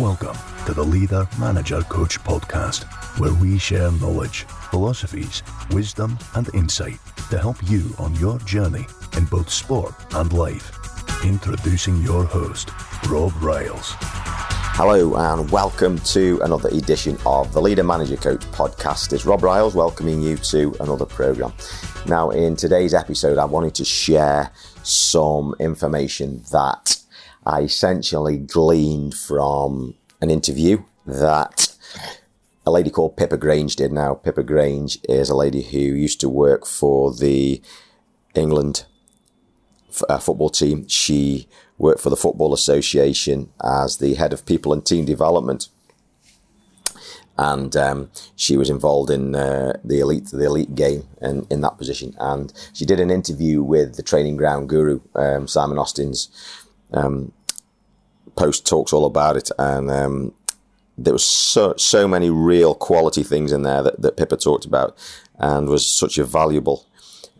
Welcome to the Leader Manager Coach podcast, where we share knowledge, philosophies, wisdom, and insight to help you on your journey in both sport and life. Introducing your host, Rob Rowles. Hello and welcome to another edition of the Leader Manager Coach podcast. It's Rob Rowles welcoming you to another program. Now, in today's episode, I wanted to share some information that I essentially gleaned from an interview that a lady called Pippa Grange did. Now, Pippa Grange is a lady who used to work for the England uh, football team. She worked for the Football Association as the head of people and team development. And um, she was involved in uh, the elite, the elite game, and in that position. And she did an interview with the training ground guru, um, Simon Austin's um, post talks all about it, and um, there was so so many real quality things in there that, that Pippa talked about, and was such a valuable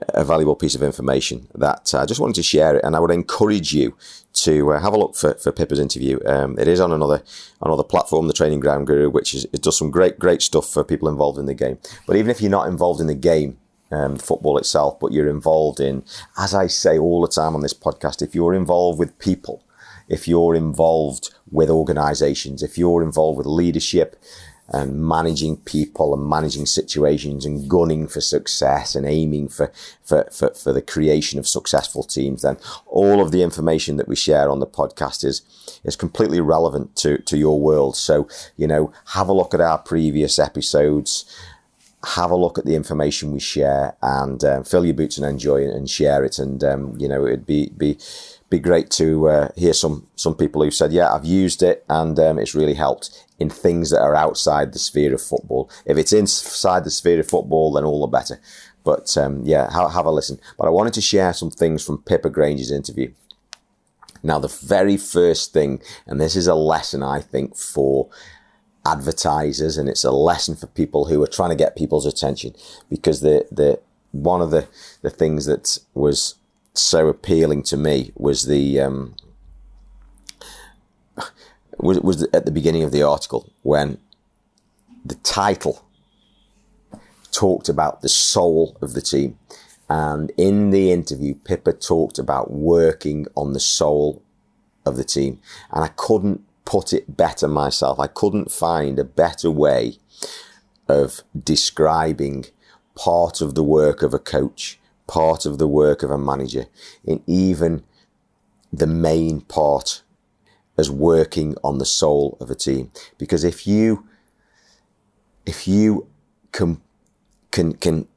a valuable piece of information that I just wanted to share it, and I would encourage you to uh, have a look for, for Pippa's interview. Um, it is on another another platform, the Training Ground Guru, which is it does some great great stuff for people involved in the game. But even if you're not involved in the game, um, football itself, but you're involved in, as I say all the time on this podcast, if you're involved with people, if you're involved with organisations, if you're involved with leadership, and managing people and managing situations and gunning for success and aiming for, for, for, for, the creation of successful teams, then all of the information that we share on the podcast is, is completely relevant to, to your world. So, you know, have a look at our previous episodes, have a look at the information we share and um, fill your boots and enjoy it and share it. And, um, you know, it'd be, be, be great to uh, hear some some people who've said, "Yeah, I've used it and um, it's really helped in things that are outside the sphere of football. If it's inside the sphere of football, then all the better." But um, yeah, have, have, a listen. But I wanted to share some things from Pippa Grange's interview. Now, the very first thing, and this is a lesson I think for advertisers, and it's a lesson for people who are trying to get people's attention, because the the one of the the things that was so appealing to me was the um, was was at the beginning of the article when the title talked about the soul of the team. And in the interview, Pippa talked about working on the soul of the team. And I couldn't put it better myself. I couldn't find a better way of describing part of the work of a coach part of the work of a manager in even the main part as working on the soul of a team. Because if you, if you can, can, can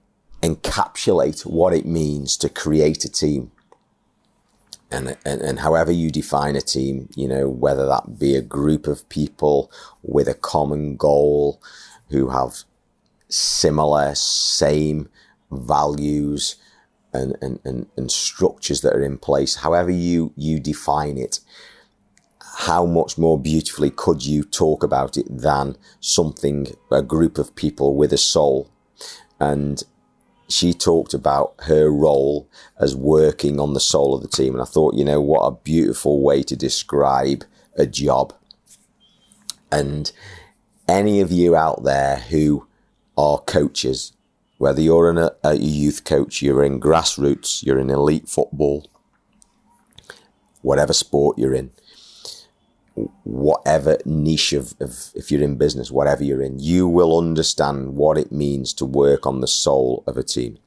encapsulate what it means to create a team and, and, and however you define a team, you know, whether that be a group of people with a common goal who have similar, same values, and, and, and, and structures that are in place, however you, you define it, how much more beautifully could you talk about it than something, a group of people with a soul? And she talked about her role as working on the soul of the team. And I thought, you know, what a beautiful way to describe a job. And any of you out there who are coaches, whether you're in a, a youth coach, you're in grassroots, you're in elite football, whatever sport you're in, whatever niche of, of, if you're in business, whatever you're in, you will understand what it means to work on the soul of a team.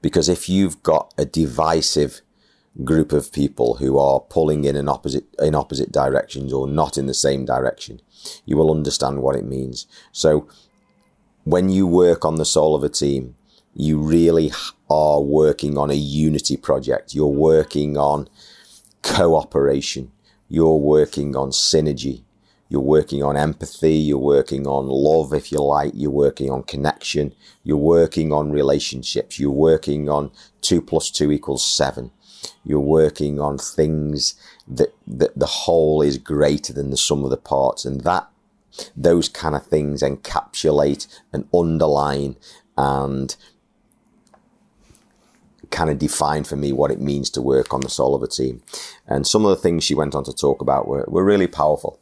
Because if you've got a divisive group of people who are pulling in an opposite in opposite directions or not in the same direction, you will understand what it means. So when you work on the soul of a team, you really are working on a unity project. You're working on cooperation. You're working on synergy. You're working on empathy. You're working on love, if you like. You're working on connection. You're working on relationships. You're working on two plus two equals seven. You're working on things that, that the whole is greater than the sum of the parts. And that those kind of things encapsulate and underline and kind of define for me what it means to work on the soul of a team. And some of the things she went on to talk about were, were really powerful.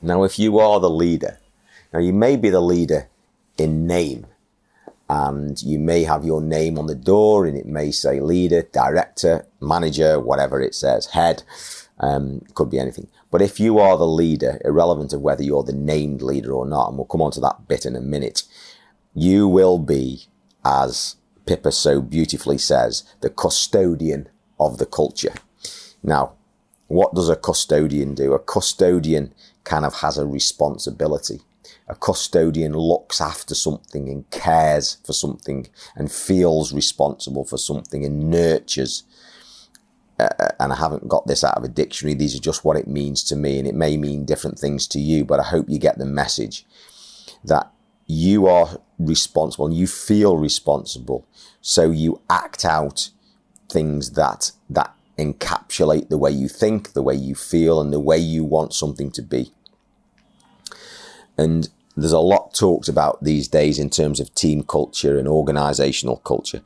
Now, if you are the leader, now you may be the leader in name, and you may have your name on the door and it may say leader, director, manager, whatever it says, head, um, could be anything. But if you are the leader, irrelevant of whether you're the named leader or not, and we'll come on to that bit in a minute, you will be, as Pippa so beautifully says, the custodian of the culture. Now, what does a custodian do? A custodian kind of has a responsibility. A custodian looks after something and cares for something and feels responsible for something and nurtures. Uh, and I haven't got this out of a dictionary. These are just what it means to me, and it may mean different things to you, but I hope you get the message that you are responsible and you feel responsible. So you act out things that, that encapsulate the way you think, the way you feel, and the way you want something to be. And there's a lot talked about these days in terms of team culture and organizational culture.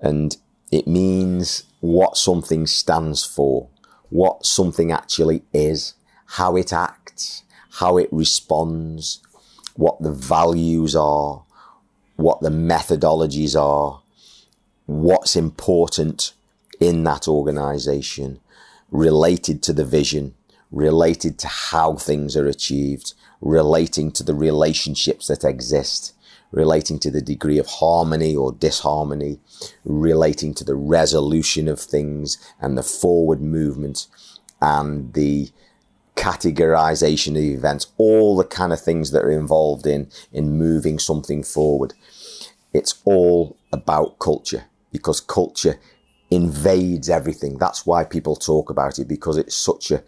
And it means what something stands for, what something actually is, how it acts, how it responds, what the values are, what the methodologies are, what's important in that organization related to the vision, related to how things are achieved, relating to the relationships that exist, relating to the degree of harmony or disharmony, relating to the resolution of things and the forward movement and the categorization of events, all the kind of things that are involved in, in moving something forward. It's all about culture because culture invades everything. That's why people talk about it because it's such a,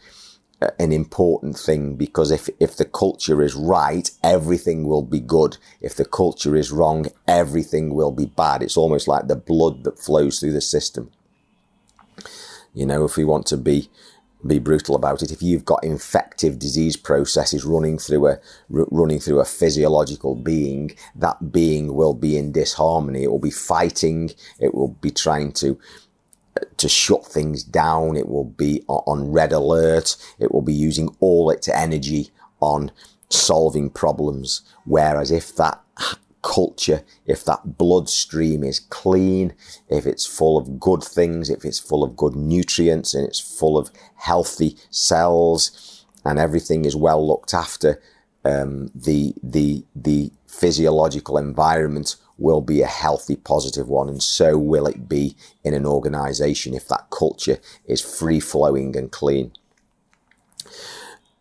an important thing because if, if the culture is right, everything will be good. If the culture is wrong, everything will be bad. It's almost like the blood that flows through the system. You know, if we want to be be brutal about it. If you've got infective disease processes running through a r- running through a physiological being, that being will be in disharmony. It will be fighting. It will be trying to to shut things down. It will be on red alert. It will be using all its energy on solving problems. Whereas if that culture, if that bloodstream is clean, if it's full of good things, if it's full of good nutrients and it's full of healthy cells and everything is well looked after, um, the, the, the physiological environment will be a healthy, positive one. And so will it be in an organization if that culture is free flowing and clean.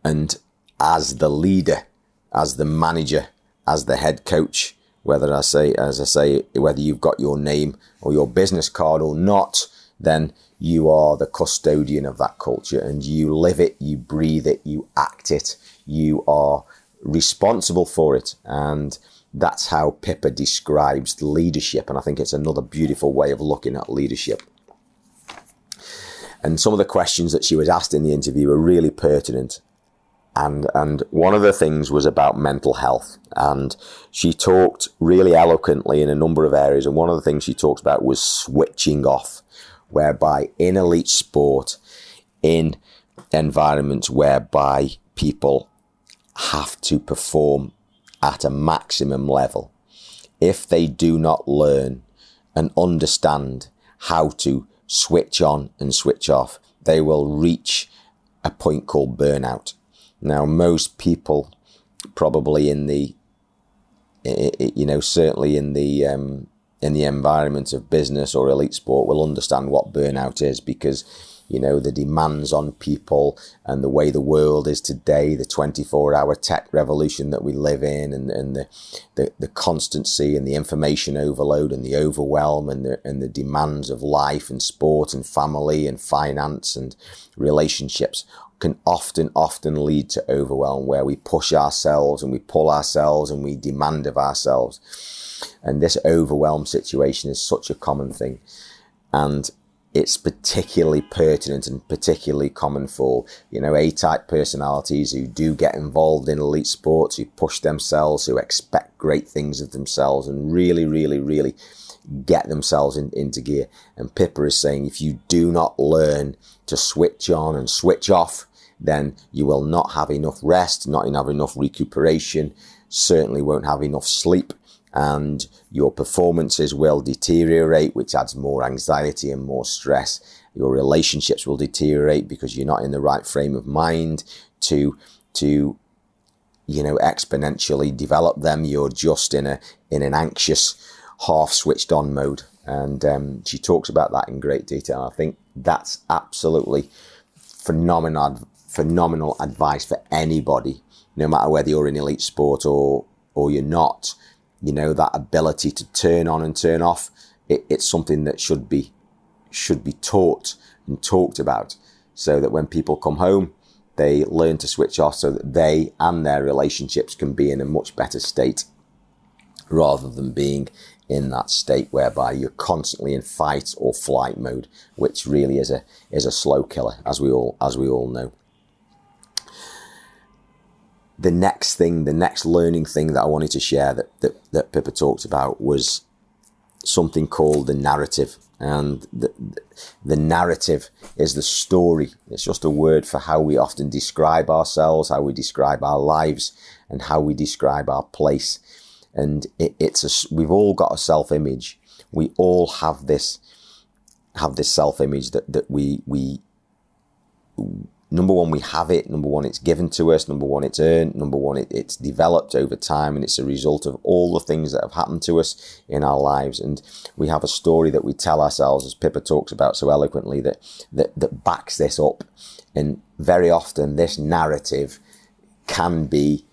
And as the leader, as the manager, as the head coach, whether I say, as I say, whether you've got your name or your business card or not, then you are the custodian of that culture and you live it, you breathe it, you act it, you are responsible for it. And that's how Pippa describes leadership. And I think it's another beautiful way of looking at leadership. And some of the questions that she was asked in the interview were really pertinent and and one of the things was about mental health. And she talked really eloquently in a number of areas. And one of the things she talked about was switching off whereby in elite sport in environments whereby people have to perform at a maximum level if they do not learn and understand how to switch on and switch off they will reach a point called burnout now, most people probably in the, you know, certainly in the um, in the environment of business or elite sport will understand what burnout is because you know the demands on people and the way the world is today the 24 hour tech revolution that we live in and, and the, the, the constancy and the information overload and the overwhelm and the, and the demands of life and sport and family and finance and relationships can often, often lead to overwhelm where we push ourselves and we pull ourselves and we demand of ourselves. And this overwhelm situation is such a common thing. And it's particularly pertinent and particularly common for, you know, A-type personalities who do get involved in elite sports, who push themselves, who expect great things of themselves and really, really, really get themselves in, into gear. And Pippa is saying if you do not learn to switch on and switch off, then you will not have enough rest, not have enough recuperation, certainly won't have enough sleep, and your performances will deteriorate, which adds more anxiety and more stress. Your relationships will deteriorate because you're not in the right frame of mind to to you know exponentially develop them. You're just in a in an anxious, half switched on mode, and um, she talks about that in great detail. I think that's absolutely phenomenal phenomenal advice for anybody, no matter whether you're in elite sport or or you're not. You know that ability to turn on and turn off. It, it's something that should be should be taught and talked about, so that when people come home, they learn to switch off, so that they and their relationships can be in a much better state, rather than being in that state whereby you're constantly in fight or flight mode, which really is a is a slow killer, as we all as we all know the next thing, the next learning thing that I wanted to share that, that, that Pippa talked about was something called the narrative. And the, the narrative is the story. It's just a word for how we often describe ourselves, how we describe our lives, and how we describe our place. And it, it's a, we've all got a self image. We all have this, have this self image that, that we, we, number one, we have it. Number one, it's given to us. Number one, it's earned. Number one, it, it's developed over time and it's a result of all the things that have happened to us in our lives. And we have a story that we tell ourselves, as Pippa talks about so eloquently, that, that, that backs this up. And very often, this narrative can be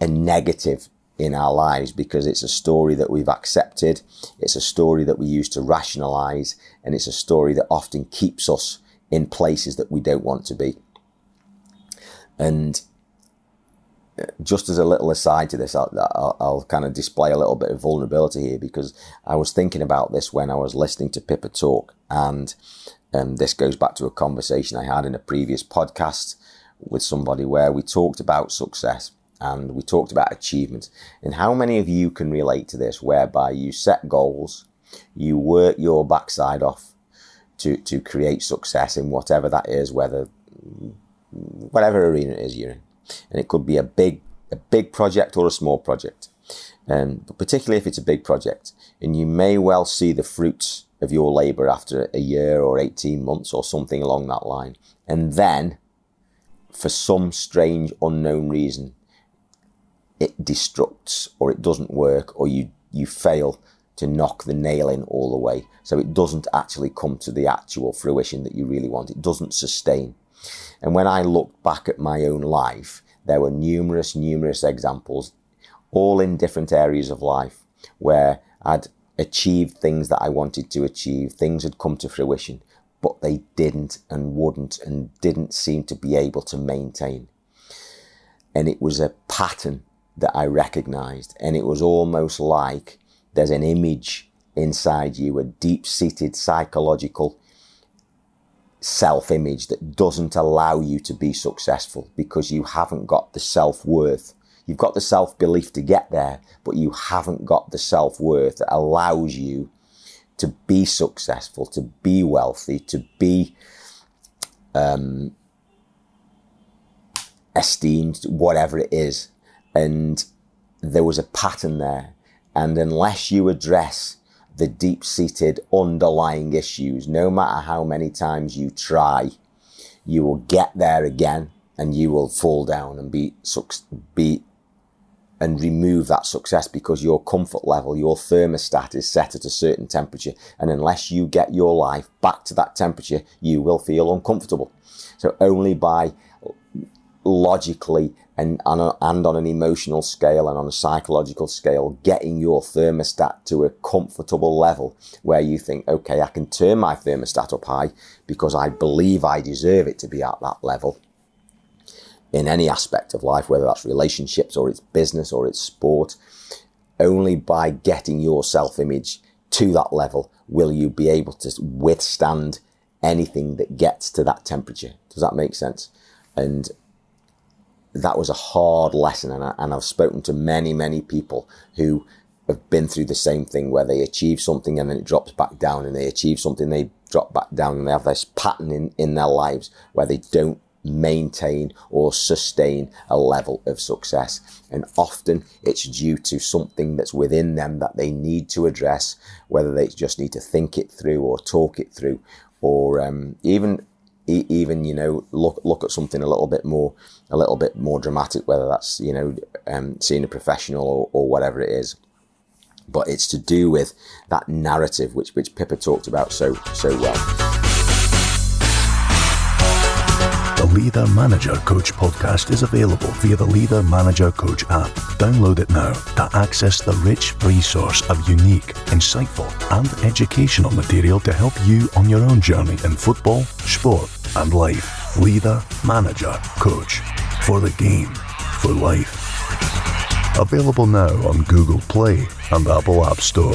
a negative in our lives because it's a story that we've accepted. It's a story that we use to rationalize and it's a story that often keeps us in places that we don't want to be. And uh, just as a little aside to this, I'll, I'll, I'll, kind of display a little bit of vulnerability here because I was thinking about this when I was listening to Pippa talk, and um, this goes back to a conversation I had in a previous podcast with somebody where we talked about success and we talked about achievement. And how many of you can relate to this, whereby you set goals, you work your backside off, to, to create success in whatever that is, whether whatever arena it is you're in. And it could be a big a big project or a small project. Um, but particularly if it's a big project, and you may well see the fruits of your labor after a year or 18 months or something along that line. And then, for some strange unknown reason, it destructs or it doesn't work or you, you fail to knock the nail in all the way. So it doesn't actually come to the actual fruition that you really want. It doesn't sustain. And when I look back at my own life, there were numerous, numerous examples, all in different areas of life, where I'd achieved things that I wanted to achieve, things had come to fruition, but they didn't and wouldn't and didn't seem to be able to maintain. And it was a pattern that I recognized, and it was almost like there's an image inside you, a deep seated psychological self image that doesn't allow you to be successful because you haven't got the self worth. You've got the self belief to get there, but you haven't got the self worth that allows you to be successful, to be wealthy, to be um, esteemed, whatever it is. And there was a pattern there. And unless you address the deep seated underlying issues, no matter how many times you try, you will get there again and you will fall down and be, be, and remove that success because your comfort level, your thermostat is set at a certain temperature. And unless you get your life back to that temperature, you will feel uncomfortable. So only by logically and, and, and on an emotional scale and on a psychological scale, getting your thermostat to a comfortable level where you think, okay, I can turn my thermostat up high because I believe I deserve it to be at that level in any aspect of life, whether that's relationships or it's business or it's sport. Only by getting your self image to that level will you be able to withstand anything that gets to that temperature. Does that make sense? And that was a hard lesson. And, I, and I've spoken to many, many people who have been through the same thing where they achieve something and then it drops back down and they achieve something, they drop back down and they have this pattern in, in their lives where they don't maintain or sustain a level of success. And often it's due to something that's within them that they need to address, whether they just need to think it through or talk it through, or um, even even you know look look at something a little bit more a little bit more dramatic, whether that's you know um, seeing a professional or, or whatever it is. But it's to do with that narrative which which Pippa talked about so so well. The Leader Manager Coach podcast is available via the Leader Manager Coach app. Download it now to access the rich resource of unique, insightful, and educational material to help you on your own journey in football, sport, and life. Leader Manager Coach for the game, for life. Available now on Google Play and Apple App Store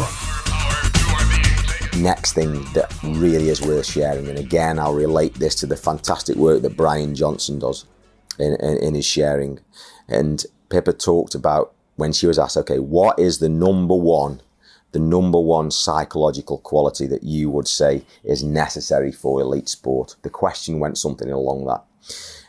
next thing that really is worth sharing, and again, I'll relate this to the fantastic work that Brian Johnson does in, in, in his sharing. And Pippa talked about when she was asked, okay, what is the number one, the number one psychological quality that you would say is necessary for elite sport? The question went something along that.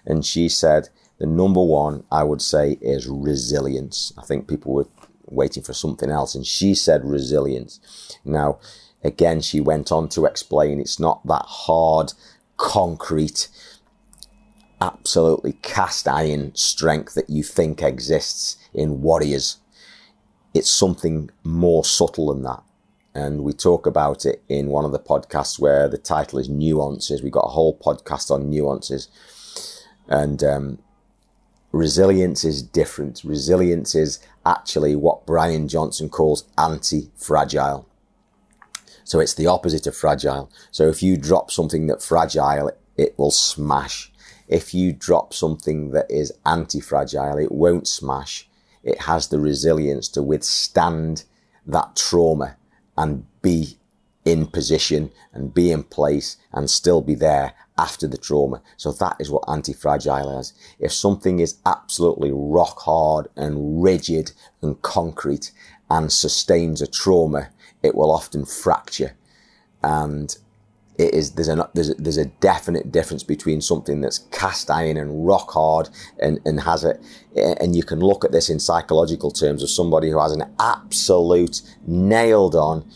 And she said, the number one, I would say, is resilience. I think people were waiting for something else. And she said resilience. Now, Again, she went on to explain it's not that hard, concrete, absolutely cast iron strength that you think exists in warriors. It's something more subtle than that. And we talk about it in one of the podcasts where the title is Nuances. We've got a whole podcast on nuances. And um, resilience is different. Resilience is actually what Brian Johnson calls anti fragile. So it's the opposite of fragile. So if you drop something that's fragile, it will smash. If you drop something that is anti-fragile, it won't smash. It has the resilience to withstand that trauma and be in position and be in place and still be there after the trauma. So that is what anti-fragile is. If something is absolutely rock hard and rigid and concrete and sustains a trauma, it will often fracture. And it is there's a there's a, there's a definite difference between something that's cast iron and rock hard and and has it and you can look at this in psychological terms of somebody who has an absolute nailed on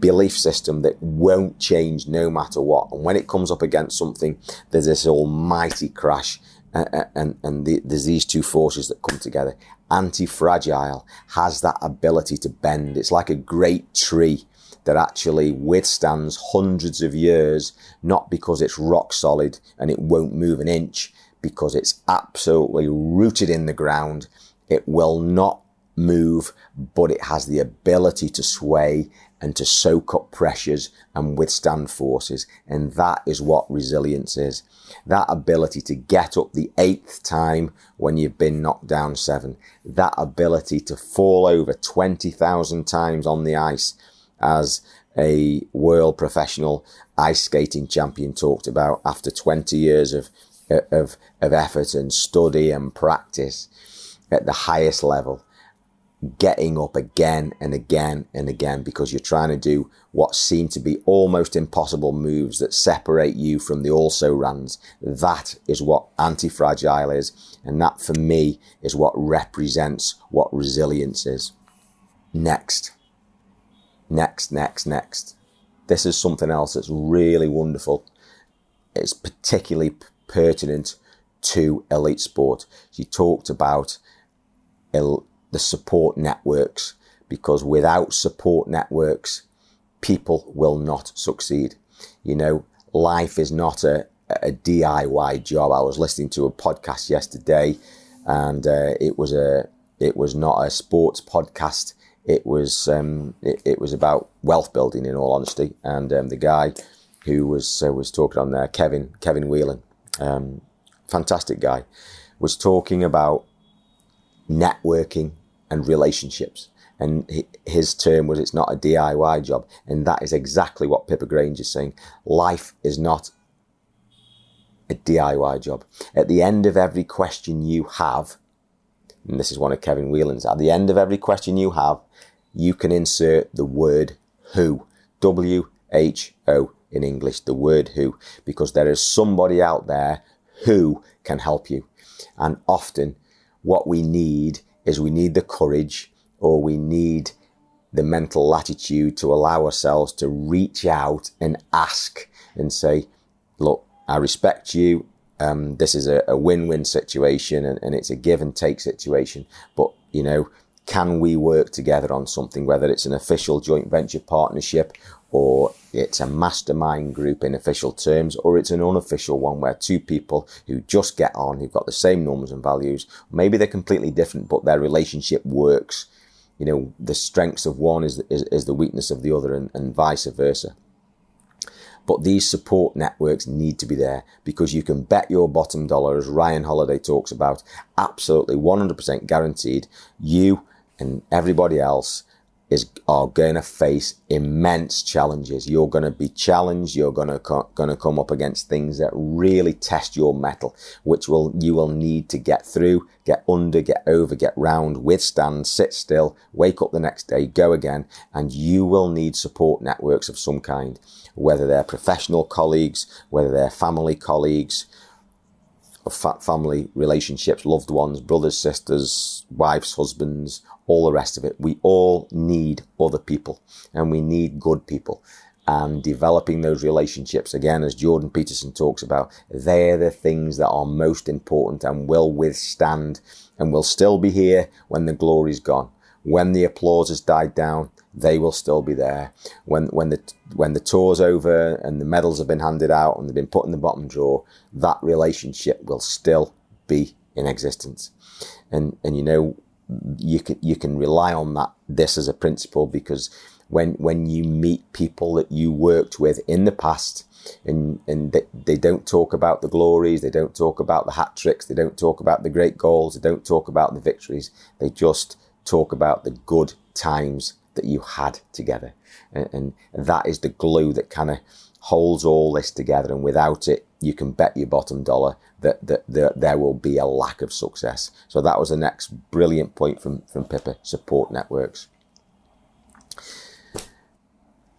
belief system that won't change no matter what and when it comes up against something there's this almighty crash and and, and the, there's these two forces that come together anti-fragile has that ability to bend. It's like a great tree that actually withstands hundreds of years, not because it's rock solid and it won't move an inch, because it's absolutely rooted in the ground. It will not move, but it has the ability to sway and to soak up pressures and withstand forces. And that is what resilience is. That ability to get up the eighth time when you've been knocked down seven. That ability to fall over 20,000 times on the ice as a world professional ice skating champion talked about after 20 years of, of, of effort and study and practice at the highest level getting up again and again and again because you're trying to do what seem to be almost impossible moves that separate you from the also rans. That is what anti-fragile is. And that for me is what represents what resilience is. Next, next, next, next. This is something else that's really wonderful. It's particularly pertinent to elite sport. She talked about the support networks because without support networks, people will not succeed. You know, life is not a, a DIY job. I was listening to a podcast yesterday and uh, it was a, it was not a sports podcast. It was, um, it, it, was about wealth building in all honesty. And um, the guy who was, uh, was talking on there, Kevin, Kevin Whelan, um, fantastic guy, was talking about networking and relationships. And his term was, it's not a DIY job. And that is exactly what Pippa Grange is saying. Life is not a DIY job. At the end of every question you have, and this is one of Kevin Whelan's, at the end of every question you have, you can insert the word who. W H O in English, the word who, because there is somebody out there who can help you. And often what we need is we need the courage or we need the mental latitude to allow ourselves to reach out and ask and say, look, I respect you. Um, this is a, a win-win situation and, and it's a give and take situation. But, you know, can we work together on something, whether it's an official joint venture partnership or it's a mastermind group in official terms, or it's an unofficial one where two people who just get on, who've got the same norms and values, maybe they're completely different, but their relationship works. You know, the strengths of one is, is, is the weakness of the other and, and vice versa. But these support networks need to be there because you can bet your bottom dollar, as Ryan Holiday talks about, absolutely 100% guaranteed, you and everybody else is are going to face immense challenges. You're going to be challenged. You're going to co- going to come up against things that really test your mettle, which will you will need to get through, get under, get over, get round, withstand, sit still, wake up the next day, go again, and you will need support networks of some kind, whether they're professional colleagues, whether they're family colleagues, of family relationships, loved ones, brothers, sisters, wives, husbands, all the rest of it. We all need other people and we need good people. And developing those relationships, again, as Jordan Peterson talks about, they're the things that are most important and will withstand and will still be here when the glory's gone. When the applause has died down, they will still be there. When when the when the tour's over and the medals have been handed out and they've been put in the bottom drawer, that relationship will still be in existence. And and you know you can you can rely on that this as a principle because when when you meet people that you worked with in the past and and they, they don't talk about the glories they don't talk about the hat tricks they don't talk about the great goals they don't talk about the victories they just talk about the good times that you had together. And, and that is the glue that kind of holds all this together. And without it, you can bet your bottom dollar that, that, that, there will be a lack of success. So that was the next brilliant point from, from Pippa support networks.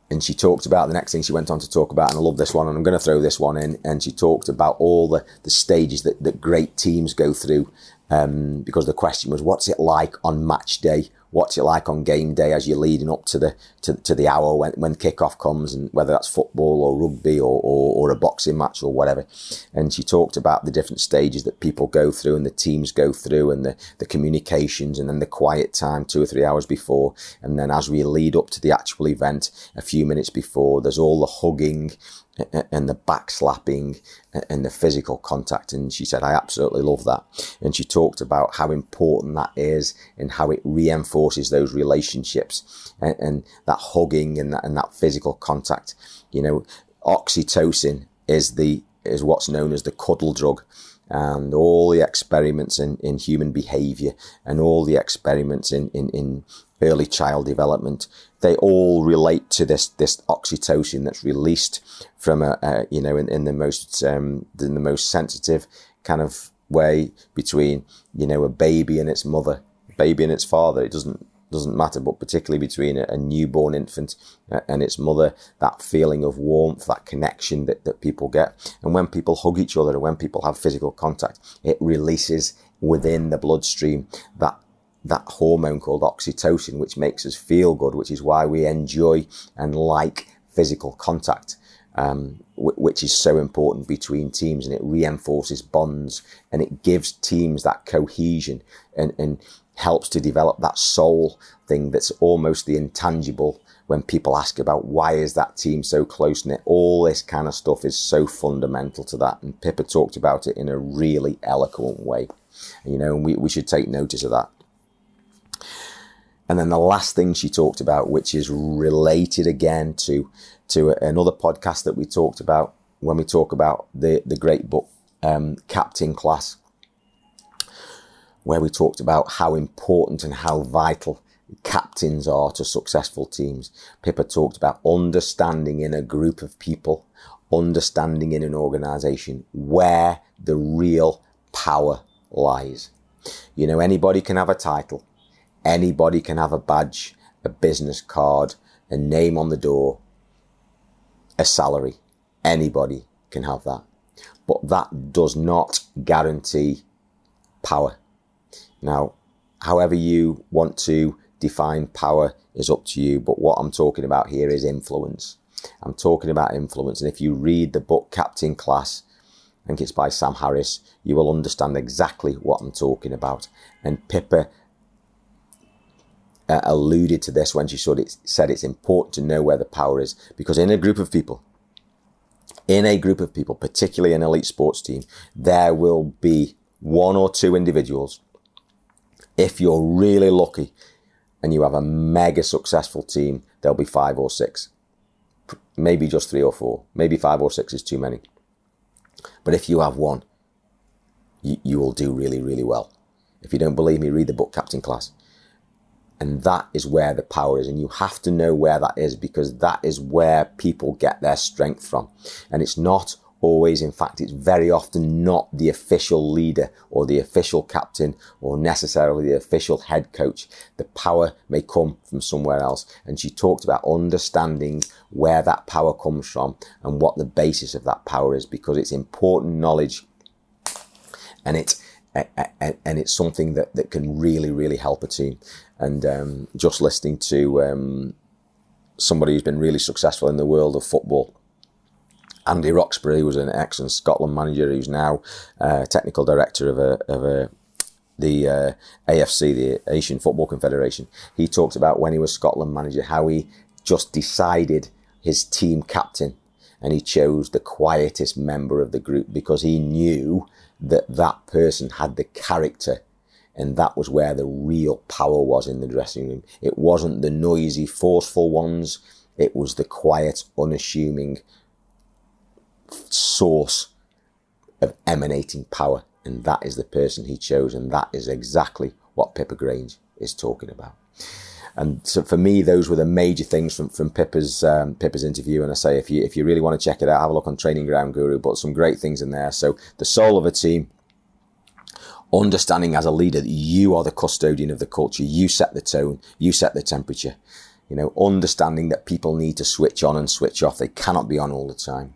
And she talked about the next thing she went on to talk about, and I love this one, and I'm going to throw this one in. And she talked about all the, the stages that, that great teams go through um, because the question was, what's it like on match day what's it like on game day as you're leading up to the to, to the hour when, when kickoff comes and whether that's football or rugby or, or, or, a boxing match or whatever. And she talked about the different stages that people go through and the teams go through and the, the communications and then the quiet time two or three hours before. And then as we lead up to the actual event a few minutes before there's all the hugging and the backslapping and the physical contact. And she said, I absolutely love that. And she talked about how important that is and how it reinforces those relationships and, and that hugging and that, and that physical contact. You know, oxytocin is the, is what's known as the cuddle drug and all the experiments in, in human behavior and all the experiments in, in, in early child development, they all relate to this this oxytocin that's released from a, a you know in, in the most um, in the most sensitive kind of way between you know a baby and its mother, baby and its father. It doesn't doesn't matter, but particularly between a, newborn infant and its mother, that feeling of warmth, that connection that, that people get. And when people hug each other and when people have physical contact, it releases within the bloodstream that that hormone called oxytocin, which makes us feel good, which is why we enjoy and like physical contact, um, which is so important between teams and it reinforces bonds and it gives teams that cohesion and, and helps to develop that soul thing that's almost the intangible when people ask about why is that team so close knit all this kind of stuff is so fundamental to that and pippa talked about it in a really eloquent way. You know and we, we should take notice of that. And then the last thing she talked about, which is related again to, to another podcast that we talked about when we talk about the, the great book, um, Captain Class, where we talked about how important and how vital captains are to successful teams. Pippa talked about understanding in a group of people, understanding in an organization where the real power lies. You know, anybody can have a title. Anybody can have a badge, a business card, a name on the door, a salary. Anybody can have that. but that does not guarantee power. Now, however you want to define power is up to you, but what I'm talking about here is influence. I'm talking about influence, and if you read the book Captain Class, I think it's by Sam Harris, you will understand exactly what I'm talking about. And Pippa uh, alluded to this when she said, it, said it's important to know where the power is because in a group of people, in a group of people, particularly an elite sports team, there will be one or two individuals. If you're really lucky and you have a mega successful team, there'll be five or six, maybe just three or four, maybe five or six is too many. But if you have one, you, you will do really, really well. If you don't believe me, read the book Captain Class. And that is where the power is. And you have to know where that is because that is where people get their strength from. And it's not always, in fact, it's very often not the official leader or the official captain or necessarily the official head coach. The power may come from somewhere else. And she talked about understanding where that power comes from and what the basis of that power is because it's important knowledge and it's and it's something that, that can really, really help a team. And um, just listening to um, somebody who's been really successful in the world of football, Andy Roxburgh was an excellent Scotland manager, who's now uh, technical director of a, of a the uh, AFC, the Asian Football Confederation. He talked about when he was Scotland manager how he just decided his team captain and he chose the quietest member of the group because he knew that that person had the character and that was where the real power was in the dressing room. It wasn't the noisy, forceful ones. It was the quiet, unassuming source of emanating power. And that is the person he chose. And that is exactly what Pippa Grange is talking about. And so for me, those were the major things from, from Pippa's, um, Pippa's interview. And I say, if you, if you really want to check it out, have a look on Training Ground Guru, but some great things in there. So the soul of a team, understanding as a leader that you are the custodian of the culture. You set the tone. You set the temperature. You know, understanding that people need to switch on and switch off. They cannot be on all the time.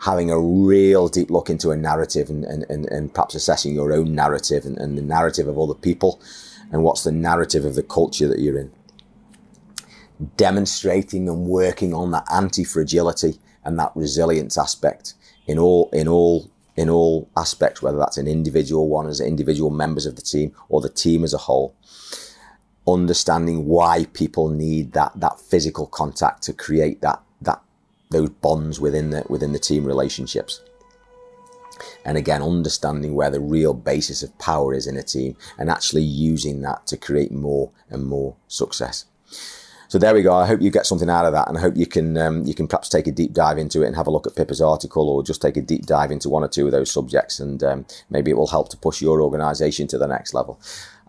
Having a real deep look into a narrative and, and, and, and perhaps assessing your own narrative and, and the narrative of other people and what's the narrative of the culture that you're in demonstrating and working on that anti-fragility and that resilience aspect in all in all in all aspects, whether that's an individual one as individual members of the team or the team as a whole. Understanding why people need that that physical contact to create that that those bonds within the within the team relationships. And again, understanding where the real basis of power is in a team and actually using that to create more and more success. So there we go. I hope you get something out of that, and I hope you can um, you can perhaps take a deep dive into it and have a look at Pippa's article, or just take a deep dive into one or two of those subjects, and um, maybe it will help to push your organisation to the next level.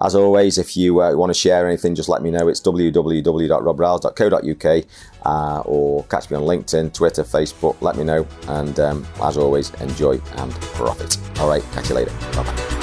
As always, if you uh, want to share anything, just let me know. It's www.robrowles.co.uk uh, or catch me on LinkedIn, Twitter, Facebook. Let me know. And um, as always, enjoy and profit. All right, catch you later. Bye bye.